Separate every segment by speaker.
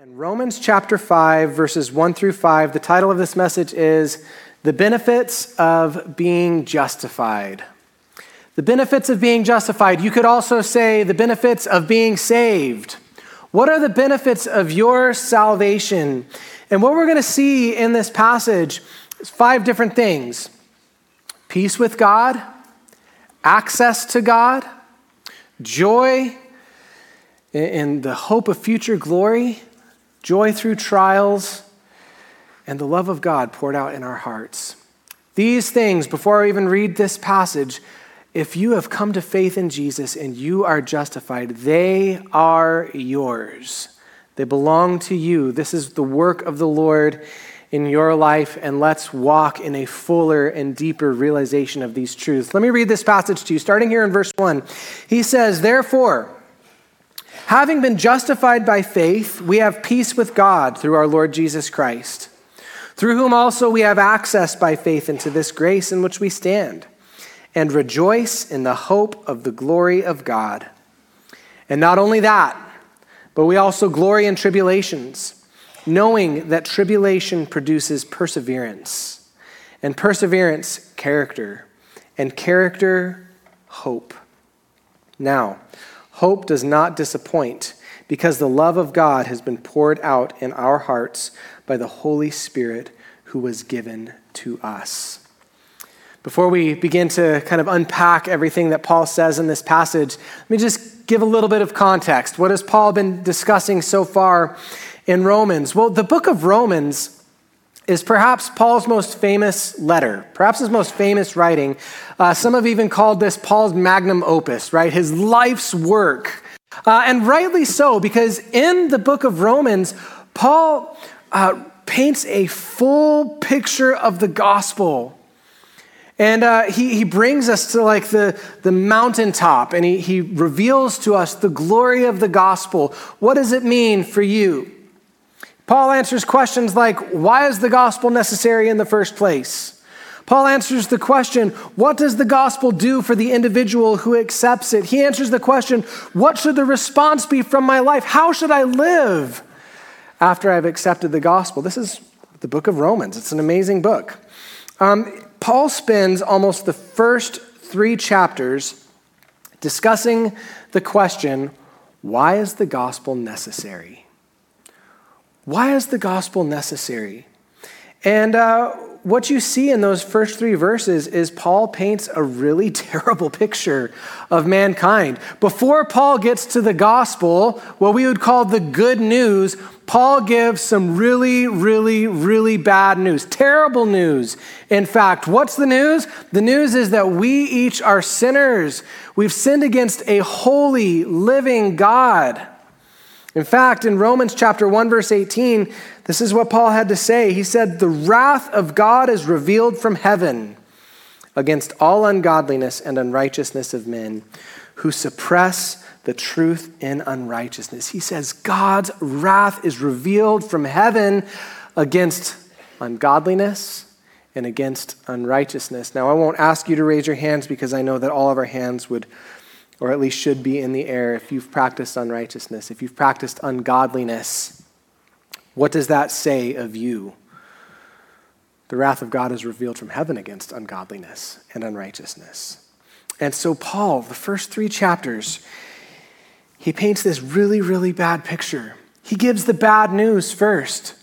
Speaker 1: In Romans chapter 5, verses 1 through 5, the title of this message is The Benefits of Being Justified. The benefits of being justified. You could also say the benefits of being saved. What are the benefits of your salvation? And what we're going to see in this passage is five different things peace with God, access to God, joy in the hope of future glory joy through trials, and the love of God poured out in our hearts. These things, before I even read this passage, if you have come to faith in Jesus and you are justified, they are yours. They belong to you. This is the work of the Lord in your life, and let's walk in a fuller and deeper realization of these truths. Let me read this passage to you, starting here in verse 1. He says, Therefore, Having been justified by faith, we have peace with God through our Lord Jesus Christ, through whom also we have access by faith into this grace in which we stand, and rejoice in the hope of the glory of God. And not only that, but we also glory in tribulations, knowing that tribulation produces perseverance, and perseverance, character, and character, hope. Now, Hope does not disappoint because the love of God has been poured out in our hearts by the Holy Spirit who was given to us. Before we begin to kind of unpack everything that Paul says in this passage, let me just give a little bit of context. What has Paul been discussing so far in Romans? Well, the book of Romans is perhaps Paul's most famous letter, perhaps his most famous writing. Uh, some have even called this Paul's magnum opus, right? His life's work. Uh, and rightly so, because in the book of Romans, Paul uh, paints a full picture of the gospel. And uh, he, he brings us to like the, the mountaintop and he, he reveals to us the glory of the gospel. What does it mean for you? Paul answers questions like, why is the gospel necessary in the first place? Paul answers the question, what does the gospel do for the individual who accepts it? He answers the question, what should the response be from my life? How should I live after I've accepted the gospel? This is the book of Romans. It's an amazing book. Um, Paul spends almost the first three chapters discussing the question, why is the gospel necessary? Why is the gospel necessary? And uh, what you see in those first three verses is Paul paints a really terrible picture of mankind. Before Paul gets to the gospel, what we would call the good news, Paul gives some really, really, really bad news, terrible news. In fact, what's the news? The news is that we each are sinners. We've sinned against a holy, living God. In fact, in Romans chapter 1 verse 18, this is what Paul had to say. He said, "The wrath of God is revealed from heaven against all ungodliness and unrighteousness of men who suppress the truth in unrighteousness." He says, God's wrath is revealed from heaven against ungodliness and against unrighteousness. Now, I won't ask you to raise your hands because I know that all of our hands would or at least should be in the air if you've practiced unrighteousness, if you've practiced ungodliness. What does that say of you? The wrath of God is revealed from heaven against ungodliness and unrighteousness. And so, Paul, the first three chapters, he paints this really, really bad picture. He gives the bad news first.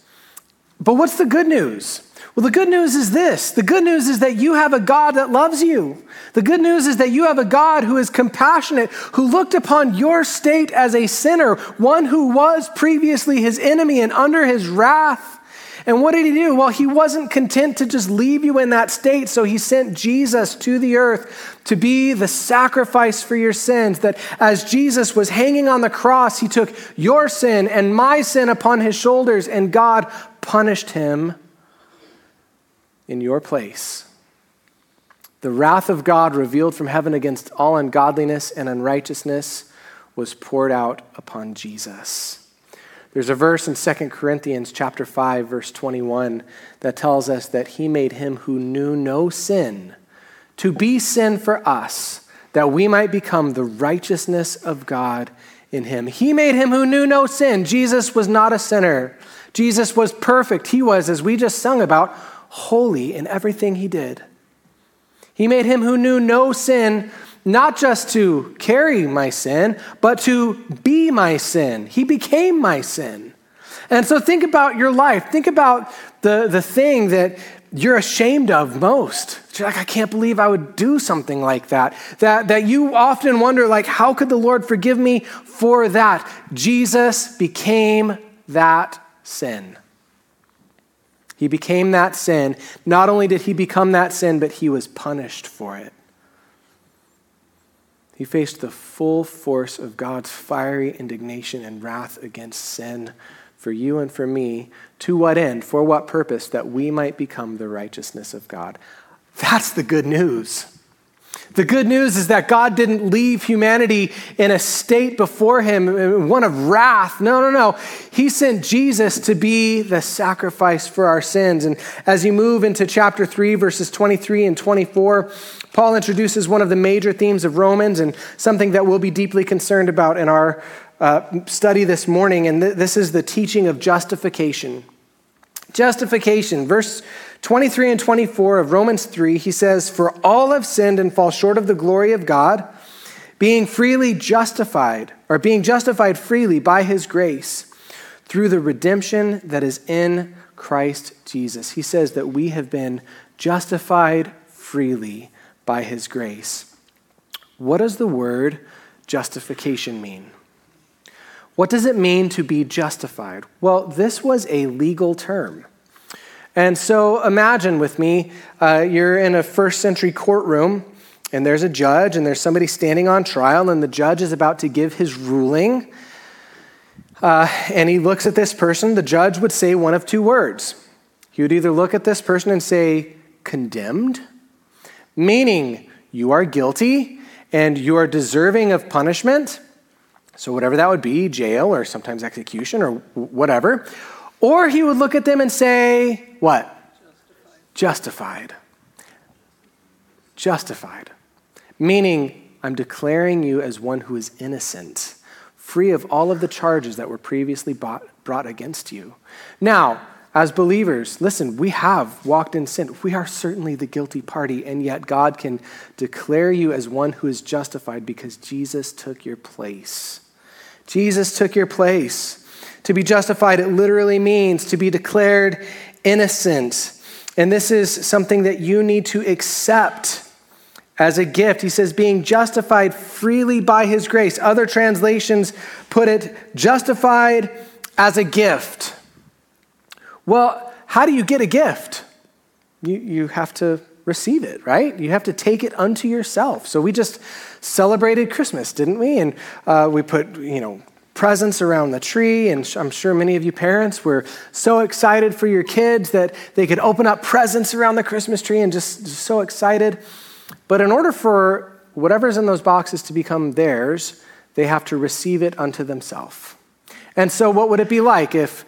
Speaker 1: But what's the good news? Well, the good news is this the good news is that you have a God that loves you. The good news is that you have a God who is compassionate, who looked upon your state as a sinner, one who was previously his enemy and under his wrath. And what did he do? Well, he wasn't content to just leave you in that state, so he sent Jesus to the earth to be the sacrifice for your sins. That as Jesus was hanging on the cross, he took your sin and my sin upon his shoulders, and God punished him in your place. The wrath of God revealed from heaven against all ungodliness and unrighteousness was poured out upon Jesus. There's a verse in 2 Corinthians chapter 5 verse 21 that tells us that he made him who knew no sin to be sin for us that we might become the righteousness of God in him. He made him who knew no sin. Jesus was not a sinner. Jesus was perfect. He was, as we just sung about, holy in everything he did. He made him who knew no sin, not just to carry my sin, but to be my sin. He became my sin. And so think about your life. Think about the, the thing that you're ashamed of most. You're like, I can't believe I would do something like that. That, that you often wonder, like, how could the Lord forgive me for that? Jesus became that sin. He became that sin. Not only did he become that sin, but he was punished for it. He faced the full force of God's fiery indignation and wrath against sin for you and for me. To what end? For what purpose? That we might become the righteousness of God. That's the good news. The good news is that God didn't leave humanity in a state before him, one of wrath. No, no, no. He sent Jesus to be the sacrifice for our sins. And as you move into chapter 3, verses 23 and 24, Paul introduces one of the major themes of Romans and something that we'll be deeply concerned about in our uh, study this morning. And th- this is the teaching of justification. Justification, verse 23 and 24 of Romans 3, he says, For all have sinned and fall short of the glory of God, being freely justified, or being justified freely by his grace through the redemption that is in Christ Jesus. He says that we have been justified freely by his grace. What does the word justification mean? What does it mean to be justified? Well, this was a legal term. And so imagine with me, uh, you're in a first century courtroom, and there's a judge, and there's somebody standing on trial, and the judge is about to give his ruling. Uh, and he looks at this person. The judge would say one of two words. He would either look at this person and say, condemned, meaning you are guilty and you are deserving of punishment. So, whatever that would be, jail or sometimes execution or whatever. Or he would look at them and say, What? Justified. Justified. Justified. Meaning, I'm declaring you as one who is innocent, free of all of the charges that were previously bought, brought against you. Now, as believers, listen, we have walked in sin. We are certainly the guilty party, and yet God can declare you as one who is justified because Jesus took your place. Jesus took your place. To be justified, it literally means to be declared innocent. And this is something that you need to accept as a gift. He says, being justified freely by his grace. Other translations put it justified as a gift. Well, how do you get a gift? You, you have to receive it, right? You have to take it unto yourself. So we just celebrated Christmas, didn't we? And uh, we put, you know, presents around the tree. And I'm sure many of you parents were so excited for your kids that they could open up presents around the Christmas tree and just, just so excited. But in order for whatever's in those boxes to become theirs, they have to receive it unto themselves. And so, what would it be like if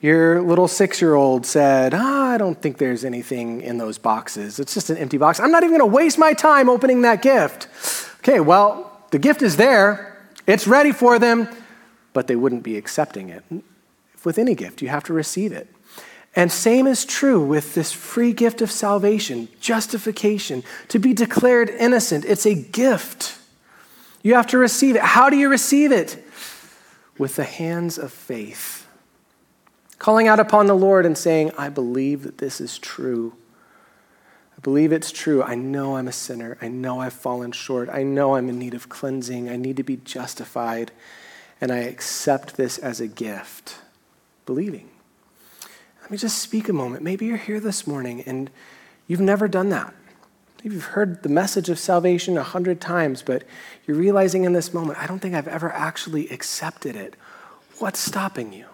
Speaker 1: your little six year old said, oh, I don't think there's anything in those boxes. It's just an empty box. I'm not even going to waste my time opening that gift. Okay, well, the gift is there, it's ready for them but they wouldn't be accepting it. With any gift, you have to receive it. And same is true with this free gift of salvation, justification, to be declared innocent. It's a gift. You have to receive it. How do you receive it? With the hands of faith. Calling out upon the Lord and saying, I believe that this is true. I believe it's true. I know I'm a sinner. I know I've fallen short. I know I'm in need of cleansing. I need to be justified and I accept this as a gift, believing. Let me just speak a moment. Maybe you're here this morning and you've never done that. Maybe you've heard the message of salvation a hundred times, but you're realizing in this moment, I don't think I've ever actually accepted it. What's stopping you?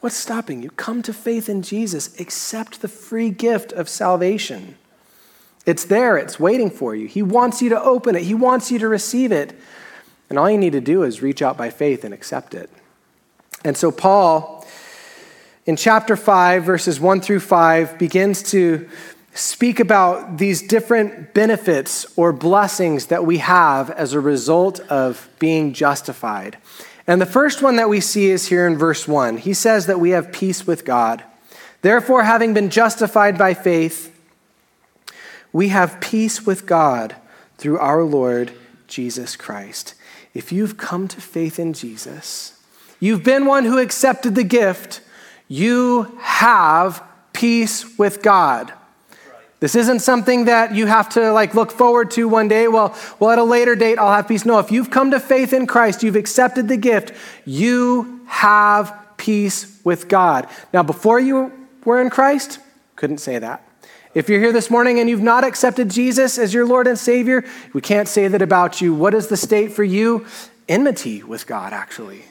Speaker 1: What's stopping you? Come to faith in Jesus. Accept the free gift of salvation. It's there, it's waiting for you. He wants you to open it, He wants you to receive it. And all you need to do is reach out by faith and accept it. And so, Paul, in chapter 5, verses 1 through 5, begins to speak about these different benefits or blessings that we have as a result of being justified. And the first one that we see is here in verse 1. He says that we have peace with God. Therefore, having been justified by faith, we have peace with God through our Lord Jesus Christ. If you've come to faith in Jesus, you've been one who accepted the gift, you have peace with God. This isn't something that you have to like look forward to one day. Well, well, at a later date, I'll have peace. No, if you've come to faith in Christ, you've accepted the gift, you have peace with God. Now, before you were in Christ, couldn't say that. If you're here this morning and you've not accepted Jesus as your Lord and Savior, we can't say that about you. What is the state for you? Enmity with God, actually.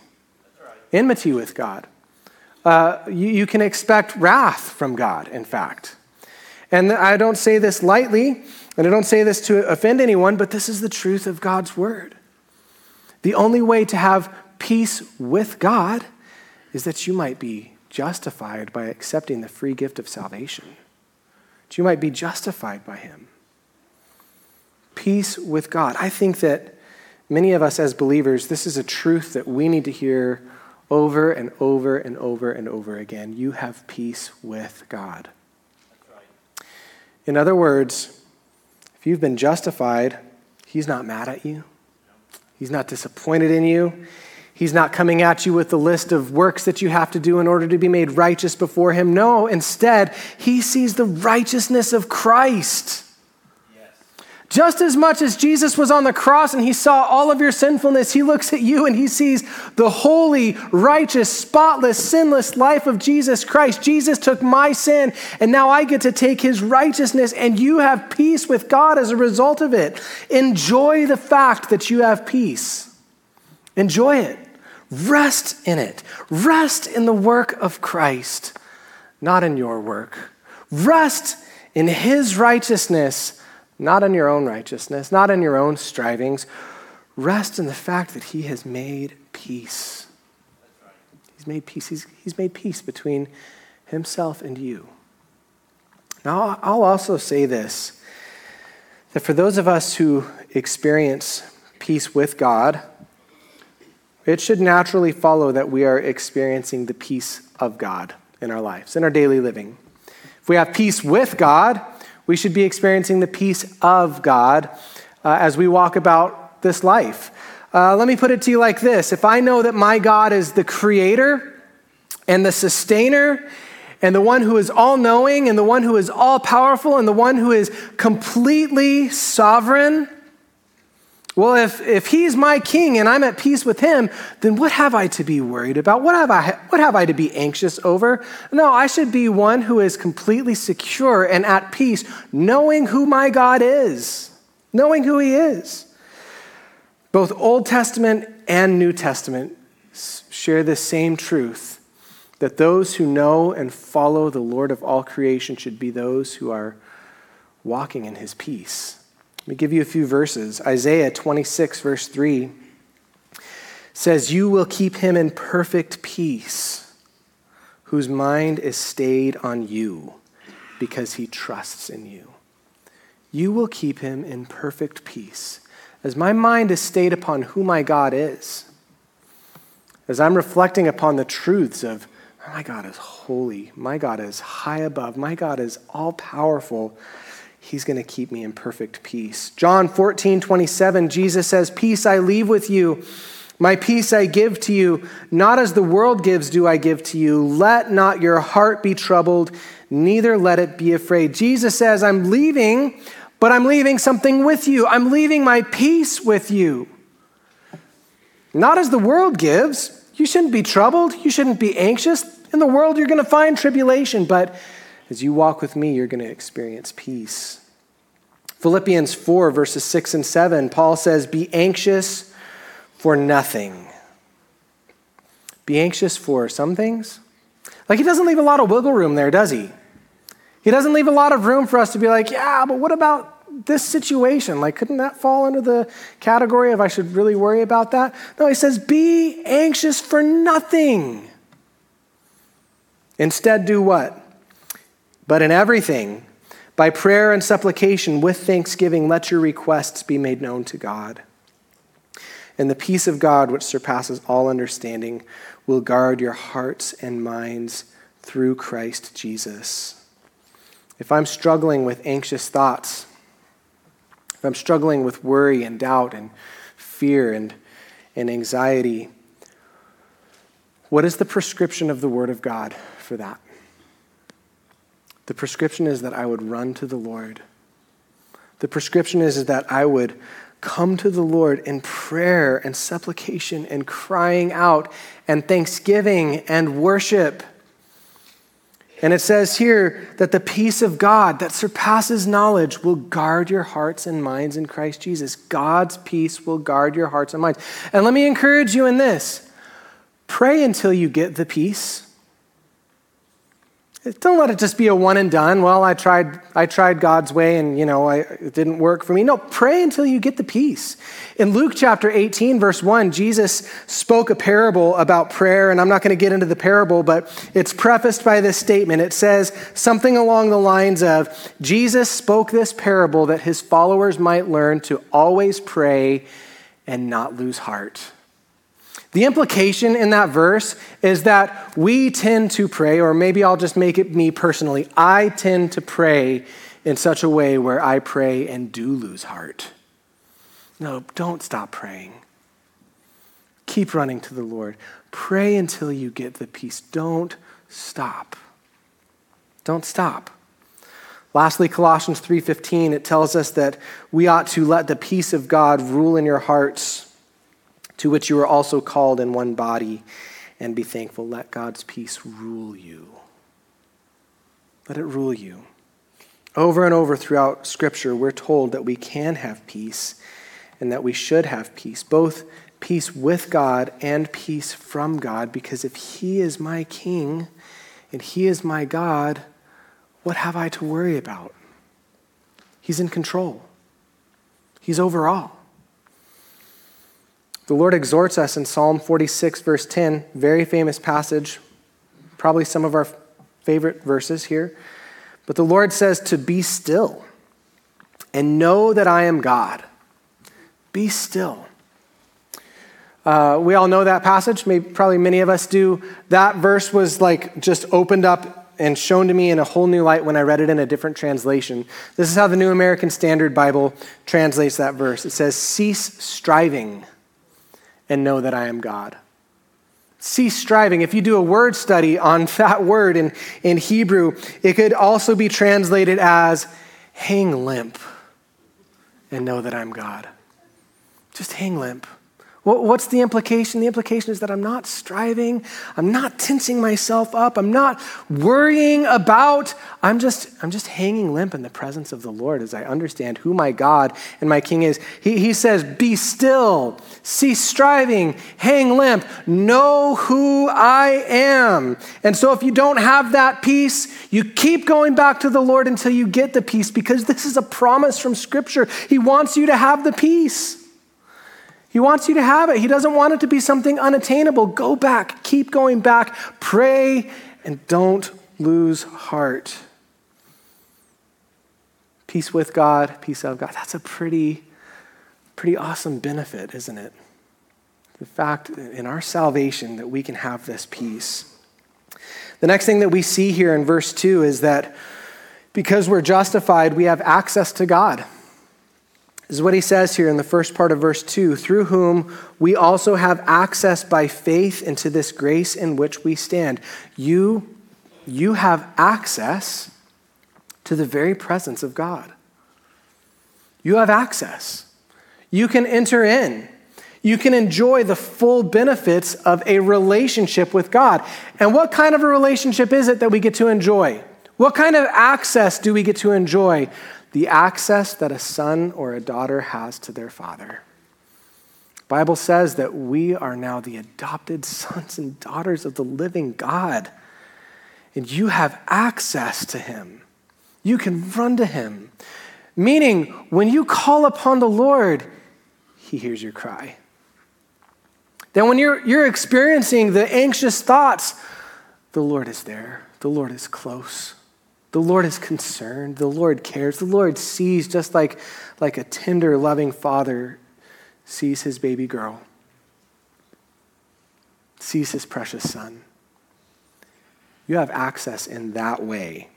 Speaker 1: Right. Enmity with God. Uh, you, you can expect wrath from God, in fact. And I don't say this lightly, and I don't say this to offend anyone, but this is the truth of God's word. The only way to have peace with God is that you might be justified by accepting the free gift of salvation. That you might be justified by Him. Peace with God. I think that many of us as believers, this is a truth that we need to hear over and over and over and over again. You have peace with God. In other words, if you've been justified, He's not mad at you, He's not disappointed in you. He's not coming at you with the list of works that you have to do in order to be made righteous before Him. No, instead, He sees the righteousness of Christ. Just as much as Jesus was on the cross and he saw all of your sinfulness, he looks at you and he sees the holy, righteous, spotless, sinless life of Jesus Christ. Jesus took my sin and now I get to take his righteousness and you have peace with God as a result of it. Enjoy the fact that you have peace. Enjoy it. Rest in it. Rest in the work of Christ, not in your work. Rest in his righteousness not in your own righteousness, not in your own strivings. Rest in the fact that He has made peace. He's made peace. He's, he's made peace between Himself and you. Now, I'll also say this that for those of us who experience peace with God, it should naturally follow that we are experiencing the peace of God in our lives, in our daily living. If we have peace with God, we should be experiencing the peace of God uh, as we walk about this life. Uh, let me put it to you like this If I know that my God is the creator and the sustainer, and the one who is all knowing, and the one who is all powerful, and the one who is completely sovereign, well, if, if he's my king and I'm at peace with him, then what have I to be worried about? What have, I, what have I to be anxious over? No, I should be one who is completely secure and at peace, knowing who my God is, knowing who he is. Both Old Testament and New Testament share the same truth that those who know and follow the Lord of all creation should be those who are walking in his peace. Let me give you a few verses. Isaiah 26, verse 3 says, You will keep him in perfect peace, whose mind is stayed on you, because he trusts in you. You will keep him in perfect peace, as my mind is stayed upon who my God is. As I'm reflecting upon the truths of, my God is holy, my God is high above, my God is all powerful He's going to keep me in perfect peace. John 14, 27, Jesus says, Peace I leave with you. My peace I give to you. Not as the world gives, do I give to you. Let not your heart be troubled, neither let it be afraid. Jesus says, I'm leaving, but I'm leaving something with you. I'm leaving my peace with you. Not as the world gives. You shouldn't be troubled. You shouldn't be anxious. In the world, you're going to find tribulation, but as you walk with me, you're going to experience peace. Philippians 4, verses 6 and 7, Paul says, Be anxious for nothing. Be anxious for some things. Like, he doesn't leave a lot of wiggle room there, does he? He doesn't leave a lot of room for us to be like, yeah, but what about this situation? Like, couldn't that fall under the category of I should really worry about that? No, he says, be anxious for nothing. Instead, do what? But in everything, By prayer and supplication with thanksgiving, let your requests be made known to God. And the peace of God, which surpasses all understanding, will guard your hearts and minds through Christ Jesus. If I'm struggling with anxious thoughts, if I'm struggling with worry and doubt and fear and, and anxiety, what is the prescription of the Word of God for that? The prescription is that I would run to the Lord. The prescription is that I would come to the Lord in prayer and supplication and crying out and thanksgiving and worship. And it says here that the peace of God that surpasses knowledge will guard your hearts and minds in Christ Jesus. God's peace will guard your hearts and minds. And let me encourage you in this pray until you get the peace. Don't let it just be a one and done. Well, I tried, I tried God's way and, you know, I, it didn't work for me. No, pray until you get the peace. In Luke chapter 18, verse 1, Jesus spoke a parable about prayer, and I'm not going to get into the parable, but it's prefaced by this statement. It says something along the lines of Jesus spoke this parable that his followers might learn to always pray and not lose heart. The implication in that verse is that we tend to pray, or maybe I'll just make it me personally. I tend to pray in such a way where I pray and do lose heart. No, don't stop praying. Keep running to the Lord. Pray until you get the peace. Don't stop. Don't stop. Lastly, Colossians 3:15 it tells us that we ought to let the peace of God rule in your hearts to which you are also called in one body, and be thankful. Let God's peace rule you. Let it rule you. Over and over throughout Scripture, we're told that we can have peace and that we should have peace, both peace with God and peace from God, because if He is my King and He is my God, what have I to worry about? He's in control, He's over all. The Lord exhorts us in Psalm 46, verse 10, very famous passage, probably some of our favorite verses here. But the Lord says to be still and know that I am God. Be still. Uh, we all know that passage. Maybe, probably many of us do. That verse was like just opened up and shown to me in a whole new light when I read it in a different translation. This is how the New American Standard Bible translates that verse. It says, Cease striving and know that I am God. Cease striving. If you do a word study on that word in, in Hebrew, it could also be translated as hang limp and know that I'm God. Just hang limp. What's the implication? The implication is that I'm not striving, I'm not tensing myself up, I'm not worrying about, I'm just, I'm just hanging limp in the presence of the Lord as I understand who my God and my King is. He, he says, Be still, cease striving, hang limp, know who I am. And so if you don't have that peace, you keep going back to the Lord until you get the peace because this is a promise from Scripture. He wants you to have the peace. He wants you to have it. He doesn't want it to be something unattainable. Go back, keep going back, pray, and don't lose heart. Peace with God, peace of God. That's a pretty, pretty awesome benefit, isn't it? The fact in our salvation that we can have this peace. The next thing that we see here in verse 2 is that because we're justified, we have access to God. This is what he says here in the first part of verse 2 through whom we also have access by faith into this grace in which we stand. You, you have access to the very presence of God. You have access. You can enter in. You can enjoy the full benefits of a relationship with God. And what kind of a relationship is it that we get to enjoy? What kind of access do we get to enjoy? The access that a son or a daughter has to their father. Bible says that we are now the adopted sons and daughters of the living God. And you have access to him. You can run to him. Meaning, when you call upon the Lord, he hears your cry. Then, when you're, you're experiencing the anxious thoughts, the Lord is there. The Lord is close. The Lord is concerned. The Lord cares. The Lord sees just like, like a tender, loving father sees his baby girl, sees his precious son. You have access in that way.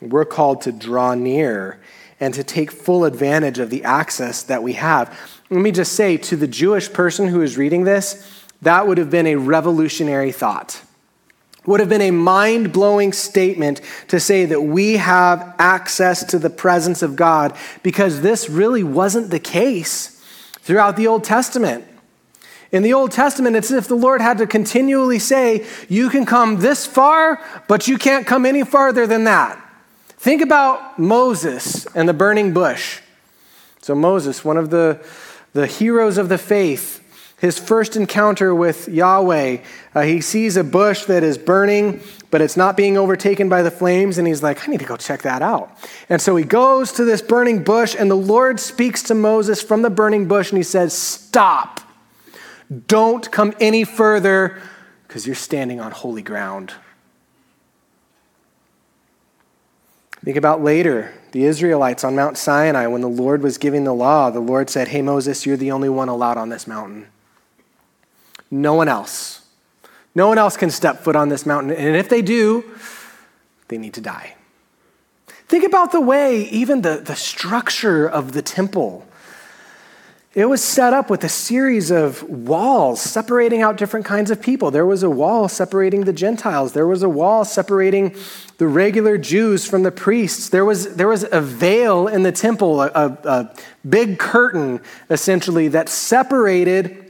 Speaker 1: We're called to draw near and to take full advantage of the access that we have. Let me just say to the Jewish person who is reading this, that would have been a revolutionary thought. Would have been a mind blowing statement to say that we have access to the presence of God because this really wasn't the case throughout the Old Testament. In the Old Testament, it's as if the Lord had to continually say, You can come this far, but you can't come any farther than that. Think about Moses and the burning bush. So, Moses, one of the, the heroes of the faith, his first encounter with Yahweh, uh, he sees a bush that is burning, but it's not being overtaken by the flames, and he's like, I need to go check that out. And so he goes to this burning bush, and the Lord speaks to Moses from the burning bush, and he says, Stop. Don't come any further, because you're standing on holy ground. Think about later, the Israelites on Mount Sinai, when the Lord was giving the law, the Lord said, Hey, Moses, you're the only one allowed on this mountain. No one else. No one else can step foot on this mountain. And if they do, they need to die. Think about the way, even the, the structure of the temple it was set up with a series of walls separating out different kinds of people. There was a wall separating the Gentiles. There was a wall separating the regular Jews from the priests. There was, there was a veil in the temple, a, a, a big curtain, essentially, that separated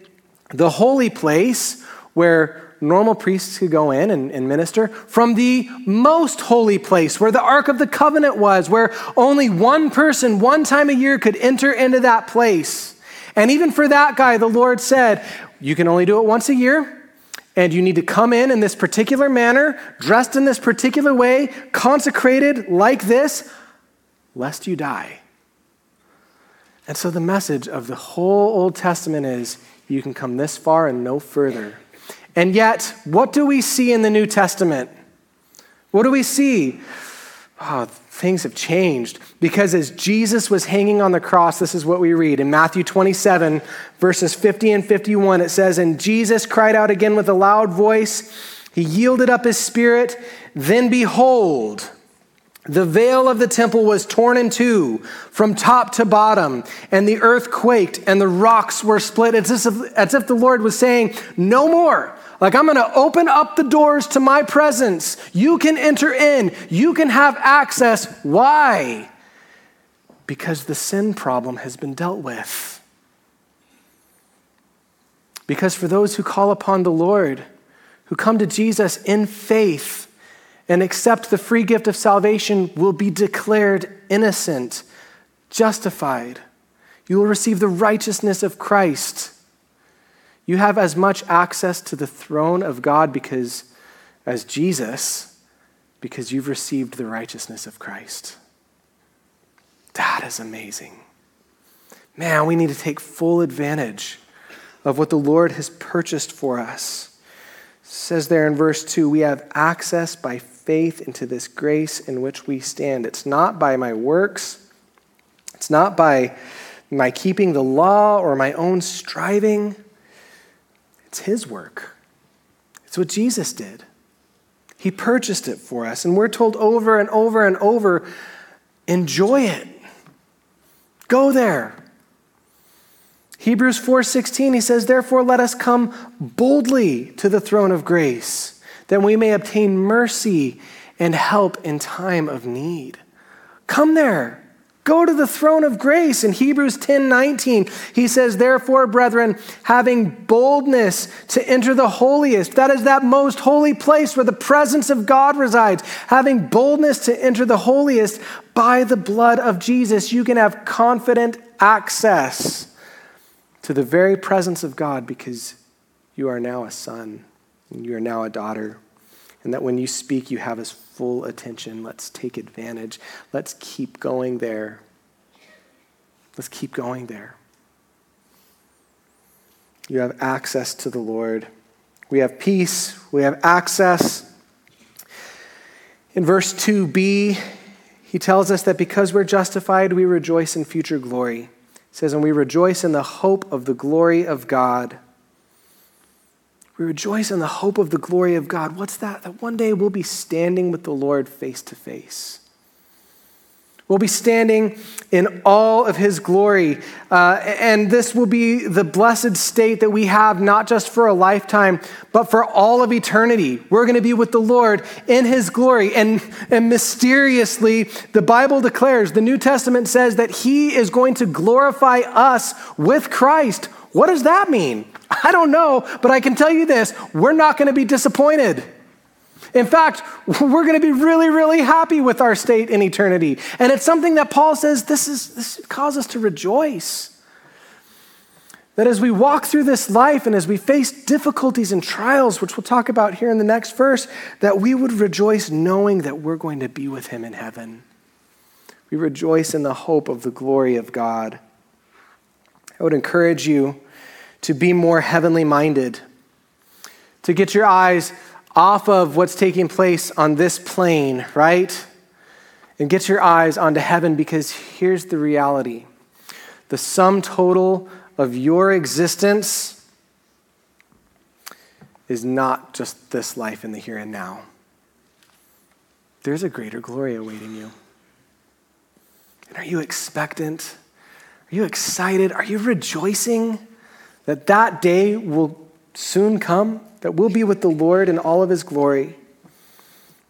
Speaker 1: the holy place where normal priests could go in and, and, minister from the most holy place where the Ark of the Covenant was, where only one person, one time a year, could enter into that place. And even for that guy, the Lord said, You can only do it once a year, and you need to come in in this particular manner, dressed in this particular way, consecrated like this, lest you die. And so the message of the whole Old Testament is you can come this far and no further. And yet, what do we see in the New Testament? What do we see? Oh, things have changed because as Jesus was hanging on the cross, this is what we read in Matthew 27, verses 50 and 51. It says, And Jesus cried out again with a loud voice. He yielded up his spirit. Then behold, the veil of the temple was torn in two from top to bottom, and the earth quaked, and the rocks were split. It's as if, as if the Lord was saying, No more. Like, I'm going to open up the doors to my presence. You can enter in, you can have access. Why? Because the sin problem has been dealt with. Because for those who call upon the Lord, who come to Jesus in faith and accept the free gift of salvation, will be declared innocent, justified. You will receive the righteousness of Christ. You have as much access to the throne of God because, as Jesus, because you've received the righteousness of Christ. That is amazing. Man, we need to take full advantage of what the Lord has purchased for us. It says there in verse 2 we have access by faith into this grace in which we stand. It's not by my works, it's not by my keeping the law or my own striving. It's His work. It's what Jesus did. He purchased it for us, and we're told over and over and over enjoy it. Go there. Hebrews 4:16 he says therefore let us come boldly to the throne of grace that we may obtain mercy and help in time of need. Come there. Go to the throne of grace. In Hebrews 10 19, he says, Therefore, brethren, having boldness to enter the holiest, that is that most holy place where the presence of God resides, having boldness to enter the holiest by the blood of Jesus, you can have confident access to the very presence of God because you are now a son, you are now a daughter and that when you speak, you have his full attention. Let's take advantage. Let's keep going there. Let's keep going there. You have access to the Lord. We have peace. We have access. In verse 2b, he tells us that because we're justified, we rejoice in future glory. He says, and we rejoice in the hope of the glory of God. We rejoice in the hope of the glory of God. What's that? That one day we'll be standing with the Lord face to face. We'll be standing in all of his glory. Uh, and this will be the blessed state that we have, not just for a lifetime, but for all of eternity. We're going to be with the Lord in his glory. And, and mysteriously, the Bible declares, the New Testament says that he is going to glorify us with Christ. What does that mean? I don't know, but I can tell you this we're not going to be disappointed. In fact, we're going to be really, really happy with our state in eternity. And it's something that Paul says this, is, this causes us to rejoice. That as we walk through this life and as we face difficulties and trials, which we'll talk about here in the next verse, that we would rejoice knowing that we're going to be with him in heaven. We rejoice in the hope of the glory of God. I would encourage you to be more heavenly minded, to get your eyes off of what's taking place on this plane, right? And get your eyes onto heaven because here's the reality the sum total of your existence is not just this life in the here and now. There's a greater glory awaiting you. And are you expectant? Are you excited? Are you rejoicing that that day will soon come? that we'll be with the Lord in all of his glory.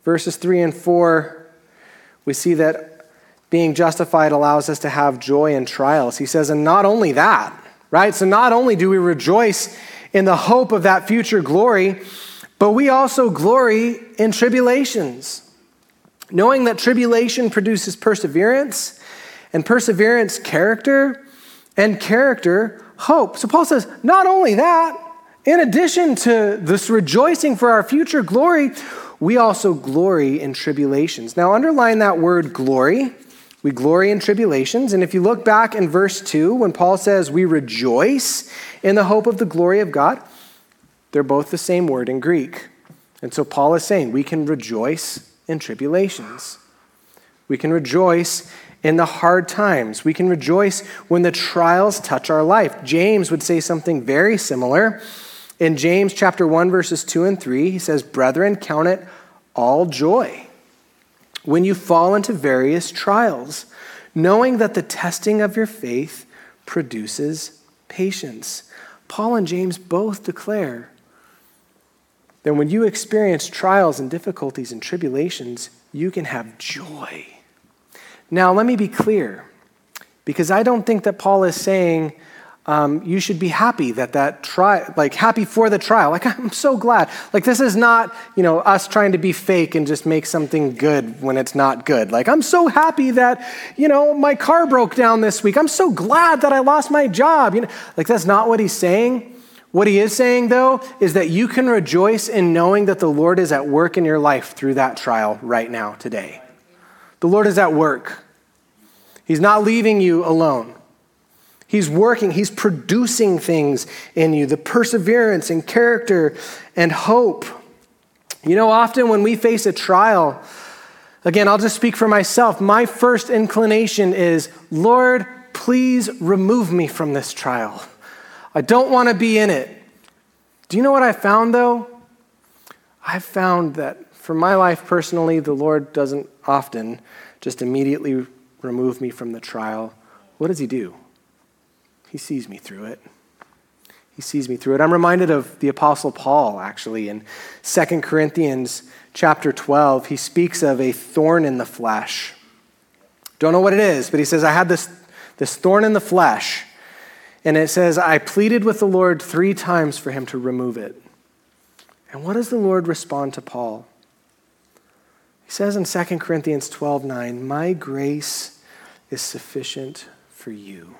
Speaker 1: Verses 3 and 4, we see that being justified allows us to have joy in trials. He says, and not only that, right? So not only do we rejoice in the hope of that future glory, but we also glory in tribulations, knowing that tribulation produces perseverance, and perseverance, character, and character, hope. So Paul says, not only that, in addition to this rejoicing for our future glory, we also glory in tribulations. Now, underline that word glory. We glory in tribulations. And if you look back in verse 2, when Paul says we rejoice in the hope of the glory of God, they're both the same word in Greek. And so Paul is saying we can rejoice in tribulations. We can rejoice in the hard times. We can rejoice when the trials touch our life. James would say something very similar. In James chapter 1 verses 2 and 3, he says, "Brethren, count it all joy when you fall into various trials, knowing that the testing of your faith produces patience." Paul and James both declare that when you experience trials and difficulties and tribulations, you can have joy. Now, let me be clear, because I don't think that Paul is saying um, you should be happy that that trial, like happy for the trial. Like, I'm so glad. Like, this is not, you know, us trying to be fake and just make something good when it's not good. Like, I'm so happy that, you know, my car broke down this week. I'm so glad that I lost my job. You know, like, that's not what he's saying. What he is saying, though, is that you can rejoice in knowing that the Lord is at work in your life through that trial right now, today. The Lord is at work. He's not leaving you alone. He's working, He's producing things in you the perseverance and character and hope. You know, often when we face a trial, again, I'll just speak for myself. My first inclination is, Lord, please remove me from this trial. I don't want to be in it. Do you know what I found though? I found that for my life personally, the Lord doesn't often just immediately remove me from the trial. What does He do? He sees me through it. He sees me through it. I'm reminded of the apostle Paul actually in 2 Corinthians chapter 12. He speaks of a thorn in the flesh. Don't know what it is, but he says I had this this thorn in the flesh. And it says I pleaded with the Lord 3 times for him to remove it. And what does the Lord respond to Paul? He says in 2 Corinthians 12 9, My grace is sufficient for you.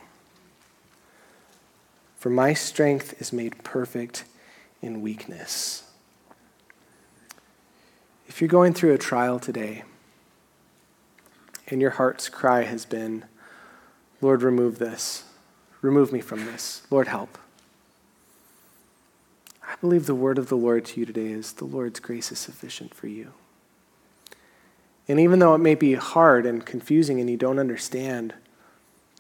Speaker 1: For my strength is made perfect in weakness. If you're going through a trial today and your heart's cry has been, Lord, remove this, remove me from this, Lord, help. I believe the word of the Lord to you today is the Lord's grace is sufficient for you. And even though it may be hard and confusing and you don't understand,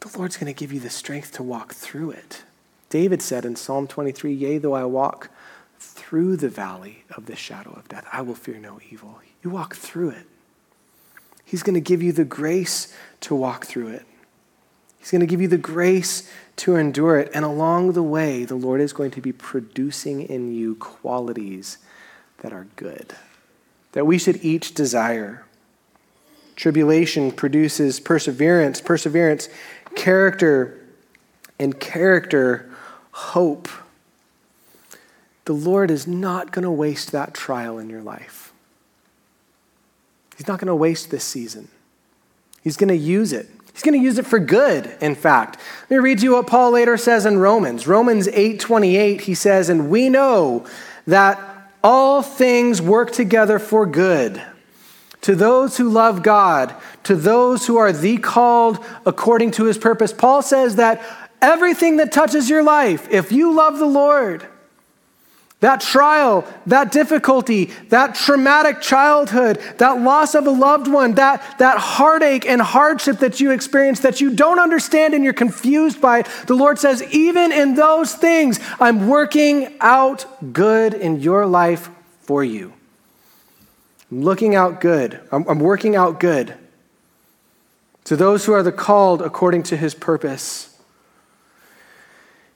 Speaker 1: the Lord's going to give you the strength to walk through it. David said in Psalm 23 Yea, though I walk through the valley of the shadow of death, I will fear no evil. You walk through it. He's going to give you the grace to walk through it. He's going to give you the grace to endure it. And along the way, the Lord is going to be producing in you qualities that are good, that we should each desire. Tribulation produces perseverance, perseverance, character, and character, hope. The Lord is not going to waste that trial in your life. He's not going to waste this season. He's going to use it. He's going to use it for good, in fact. Let me read you what Paul later says in Romans. Romans 8:28, he says, "And we know that all things work together for good to those who love God, to those who are the called according to his purpose." Paul says that everything that touches your life, if you love the Lord, that trial, that difficulty, that traumatic childhood, that loss of a loved one, that, that heartache and hardship that you experience that you don't understand and you're confused by it, the Lord says, even in those things, I'm working out good in your life for you. I'm looking out good. I'm, I'm working out good to those who are the called according to his purpose.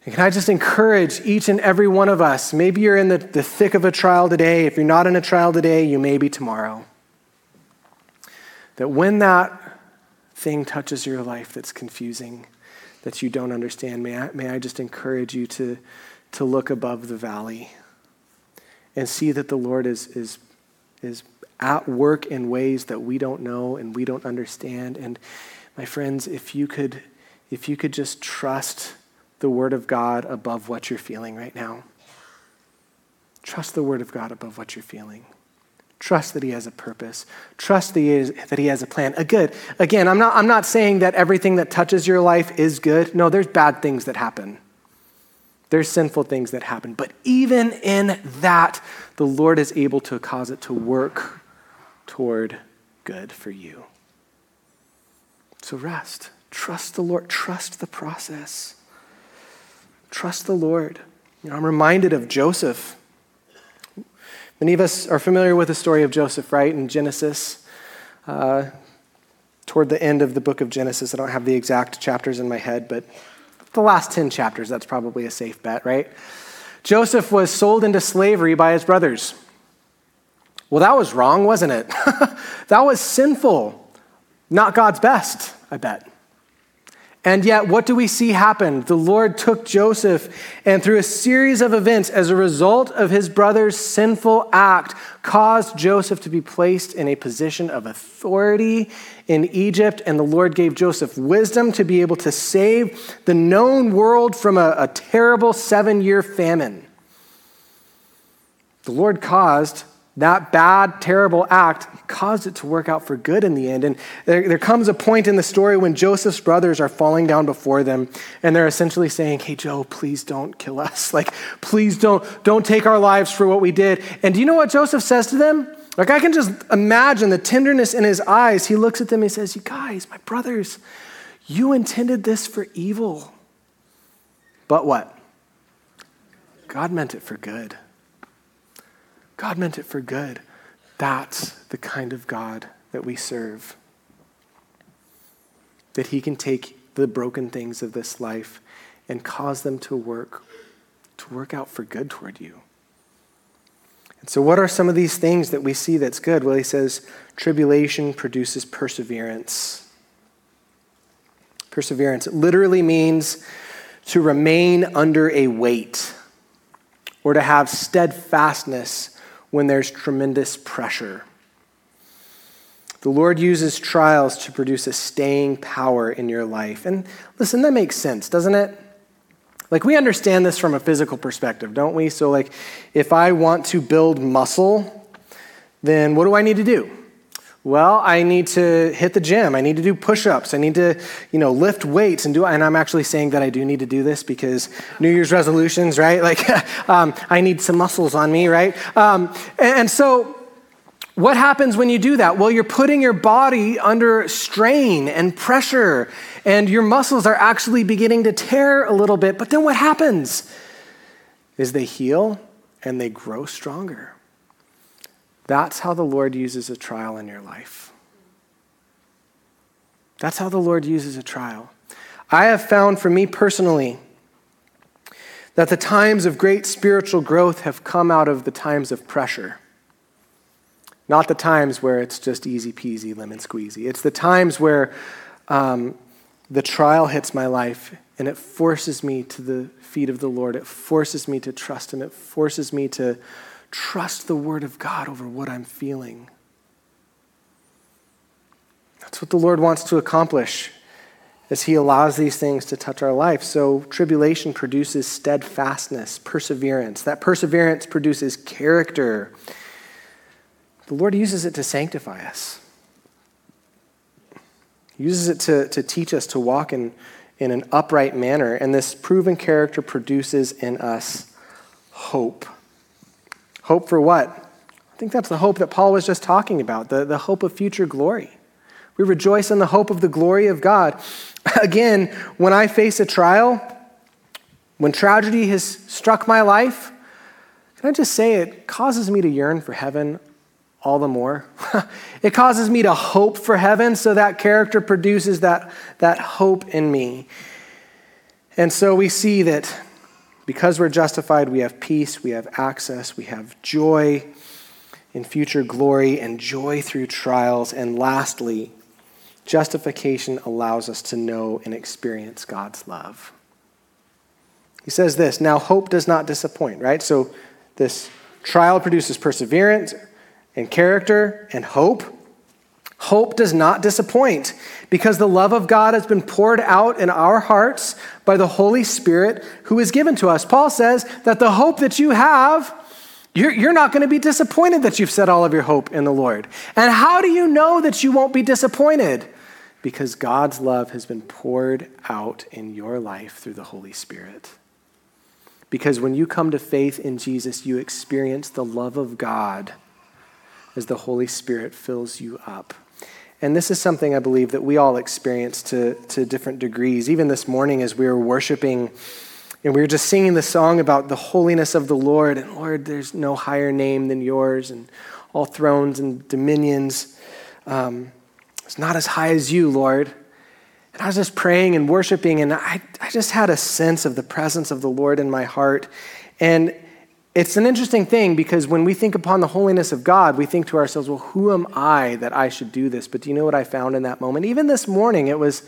Speaker 1: And can I just encourage each and every one of us? Maybe you're in the, the thick of a trial today. If you're not in a trial today, you may be tomorrow. That when that thing touches your life that's confusing, that you don't understand, may I, may I just encourage you to, to look above the valley and see that the Lord is, is, is at work in ways that we don't know and we don't understand. And my friends, if you could, if you could just trust the Word of God above what you're feeling right now. Trust the Word of God above what you're feeling. Trust that He has a purpose. Trust that He, is, that he has a plan. A good. Again, I'm not, I'm not saying that everything that touches your life is good. No, there's bad things that happen. There's sinful things that happen. But even in that, the Lord is able to cause it to work toward good for you. So rest. Trust the Lord. Trust the process. Trust the Lord. You know, I'm reminded of Joseph. Many of us are familiar with the story of Joseph, right? In Genesis, uh, toward the end of the book of Genesis. I don't have the exact chapters in my head, but the last 10 chapters, that's probably a safe bet, right? Joseph was sold into slavery by his brothers. Well, that was wrong, wasn't it? that was sinful. Not God's best, I bet. And yet, what do we see happen? The Lord took Joseph, and through a series of events, as a result of his brother's sinful act, caused Joseph to be placed in a position of authority in Egypt. And the Lord gave Joseph wisdom to be able to save the known world from a, a terrible seven year famine. The Lord caused that bad, terrible act caused it to work out for good in the end. And there, there, comes a point in the story when Joseph's brothers are falling down before them, and they're essentially saying, Hey, Joe, please don't kill us. Like, please don't, don't take our lives for what we did. And do you know what Joseph says to them? Like, I can just imagine the tenderness in his eyes. He looks at them and he says, You guys, my brothers, you intended this for evil. But what? God meant it for good. God meant it for good. That's the kind of God that we serve. That He can take the broken things of this life and cause them to work, to work out for good toward you. And so, what are some of these things that we see that's good? Well, he says, tribulation produces perseverance. Perseverance. It literally means to remain under a weight or to have steadfastness when there's tremendous pressure. The Lord uses trials to produce a staying power in your life. And listen, that makes sense, doesn't it? Like, we understand this from a physical perspective, don't we? So, like, if I want to build muscle, then what do I need to do? Well, I need to hit the gym. I need to do push-ups. I need to, you know, lift weights and do. And I'm actually saying that I do need to do this because New Year's resolutions, right? Like, um, I need some muscles on me, right? Um, and, and so, What happens when you do that? Well, you're putting your body under strain and pressure, and your muscles are actually beginning to tear a little bit. But then what happens is they heal and they grow stronger. That's how the Lord uses a trial in your life. That's how the Lord uses a trial. I have found for me personally that the times of great spiritual growth have come out of the times of pressure. Not the times where it's just easy peasy, lemon squeezy. It's the times where um, the trial hits my life and it forces me to the feet of the Lord. It forces me to trust Him. It forces me to trust the Word of God over what I'm feeling. That's what the Lord wants to accomplish as He allows these things to touch our life. So, tribulation produces steadfastness, perseverance. That perseverance produces character. The Lord uses it to sanctify us, He uses it to, to teach us to walk in, in an upright manner. And this proven character produces in us hope. Hope for what? I think that's the hope that Paul was just talking about the, the hope of future glory. We rejoice in the hope of the glory of God. Again, when I face a trial, when tragedy has struck my life, can I just say it causes me to yearn for heaven all the more? it causes me to hope for heaven, so that character produces that, that hope in me. And so we see that because we're justified, we have peace, we have access, we have joy in future glory, and joy through trials. And lastly, Justification allows us to know and experience God's love. He says this Now, hope does not disappoint, right? So, this trial produces perseverance and character and hope. Hope does not disappoint because the love of God has been poured out in our hearts by the Holy Spirit who is given to us. Paul says that the hope that you have, you're, you're not going to be disappointed that you've set all of your hope in the Lord. And how do you know that you won't be disappointed? because God's love has been poured out in your life through the Holy Spirit. Because when you come to faith in Jesus, you experience the love of God as the Holy Spirit fills you up. And this is something I believe that we all experience to, to different degrees. Even this morning, as we were worshiping and we were just singing the song about the holiness of the Lord, and Lord, there's no higher name than yours, and all thrones and dominions. Um, it's not as high as you, Lord. And I was just praying and worshiping, and I, I just had a sense of the presence of the Lord in my heart. And it's an interesting thing because when we think upon the holiness of God, we think to ourselves, well, who am I that I should do this? But do you know what I found in that moment? Even this morning, it was,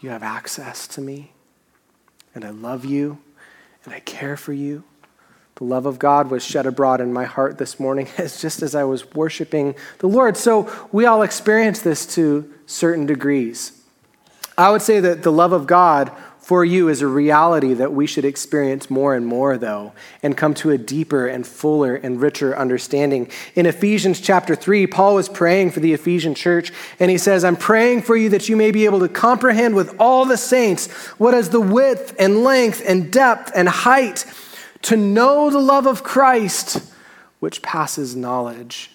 Speaker 1: you have access to me, and I love you, and I care for you, the love of God was shed abroad in my heart this morning, as just as I was worshiping the Lord. So we all experience this to certain degrees. I would say that the love of God for you is a reality that we should experience more and more, though, and come to a deeper and fuller and richer understanding. In Ephesians chapter 3, Paul was praying for the Ephesian church, and he says, I'm praying for you that you may be able to comprehend with all the saints what is the width and length and depth and height to know the love of Christ, which passes knowledge.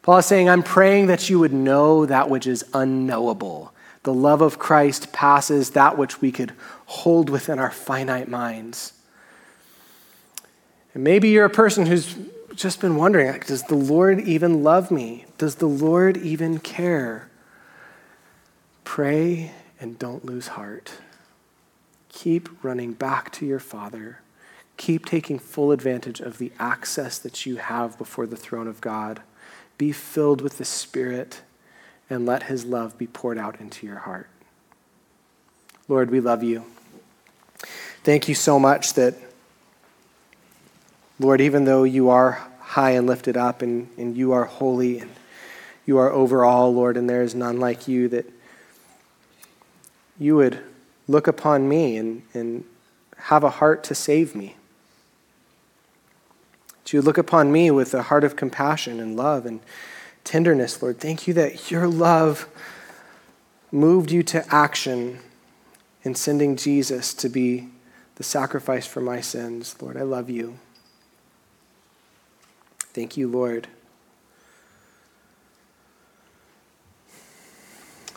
Speaker 1: Paul is saying, I'm praying that you would know that which is unknowable. The love of Christ passes that which we could hold within our finite minds. And maybe you're a person who's just been wondering like, does the Lord even love me? Does the Lord even care? Pray and don't lose heart. Keep running back to your Father Keep taking full advantage of the access that you have before the throne of God. Be filled with the Spirit and let His love be poured out into your heart. Lord, we love you. Thank you so much that, Lord, even though you are high and lifted up and, and you are holy and you are over all, Lord, and there is none like you, that you would look upon me and, and have a heart to save me That you would look upon me with a heart of compassion and love and tenderness, Lord. Thank you that your love moved you to action in sending Jesus to be the sacrifice for my sins. Lord, I love you. Thank you, Lord.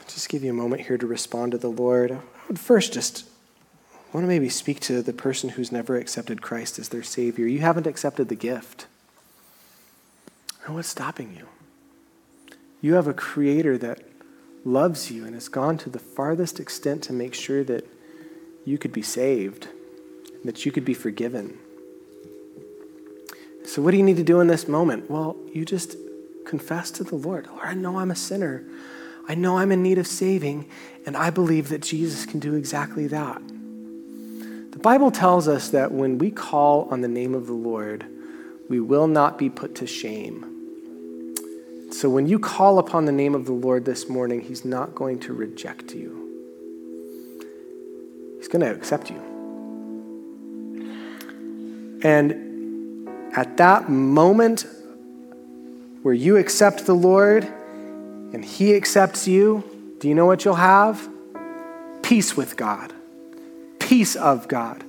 Speaker 1: Just give you a moment here to respond to the Lord. I would first just want to maybe speak to the person who's never accepted Christ as their Savior. You haven't accepted the gift. And what's stopping you? You have a Creator that loves you and has gone to the farthest extent to make sure that you could be saved, that you could be forgiven. So, what do you need to do in this moment? Well, you just confess to the Lord Lord, I know I'm a sinner. I know I'm in need of saving, and I believe that Jesus can do exactly that. The Bible tells us that when we call on the name of the Lord, we will not be put to shame. So when you call upon the name of the Lord this morning, He's not going to reject you, He's going to accept you. And at that moment where you accept the Lord and He accepts you, do you know what you'll have? Peace with God, peace of God,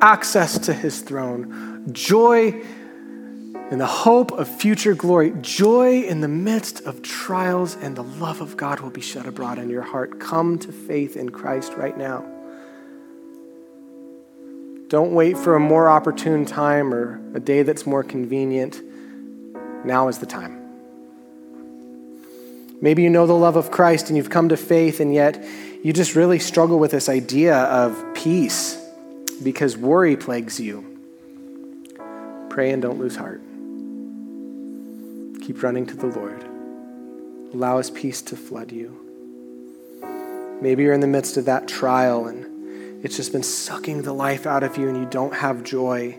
Speaker 1: access to His throne, joy in the hope of future glory, joy in the midst of trials, and the love of God will be shed abroad in your heart. Come to faith in Christ right now. Don't wait for a more opportune time or a day that's more convenient. Now is the time. Maybe you know the love of Christ and you've come to faith, and yet you just really struggle with this idea of peace because worry plagues you. Pray and don't lose heart. Keep running to the Lord. Allow His peace to flood you. Maybe you're in the midst of that trial and it's just been sucking the life out of you and you don't have joy.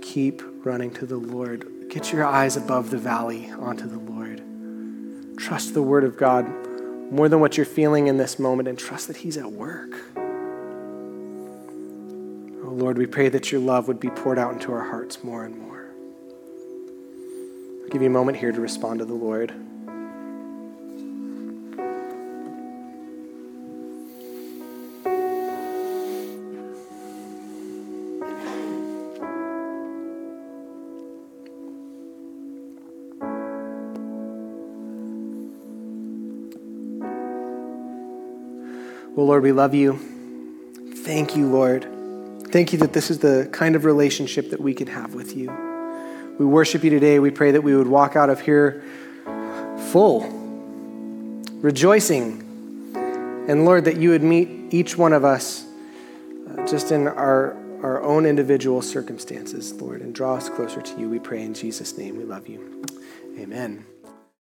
Speaker 1: Keep running to the Lord. Get your eyes above the valley onto the Lord. Trust the Word of God more than what you're feeling in this moment and trust that He's at work. Oh Lord, we pray that your love would be poured out into our hearts more and more give you a moment here to respond to the Lord. Well, Lord, we love you. Thank you, Lord. Thank you that this is the kind of relationship that we can have with you. We worship you today. We pray that we would walk out of here full, rejoicing. And Lord, that you would meet each one of us uh, just in our, our own individual circumstances, Lord, and draw us closer to you. We pray in Jesus' name. We love you. Amen.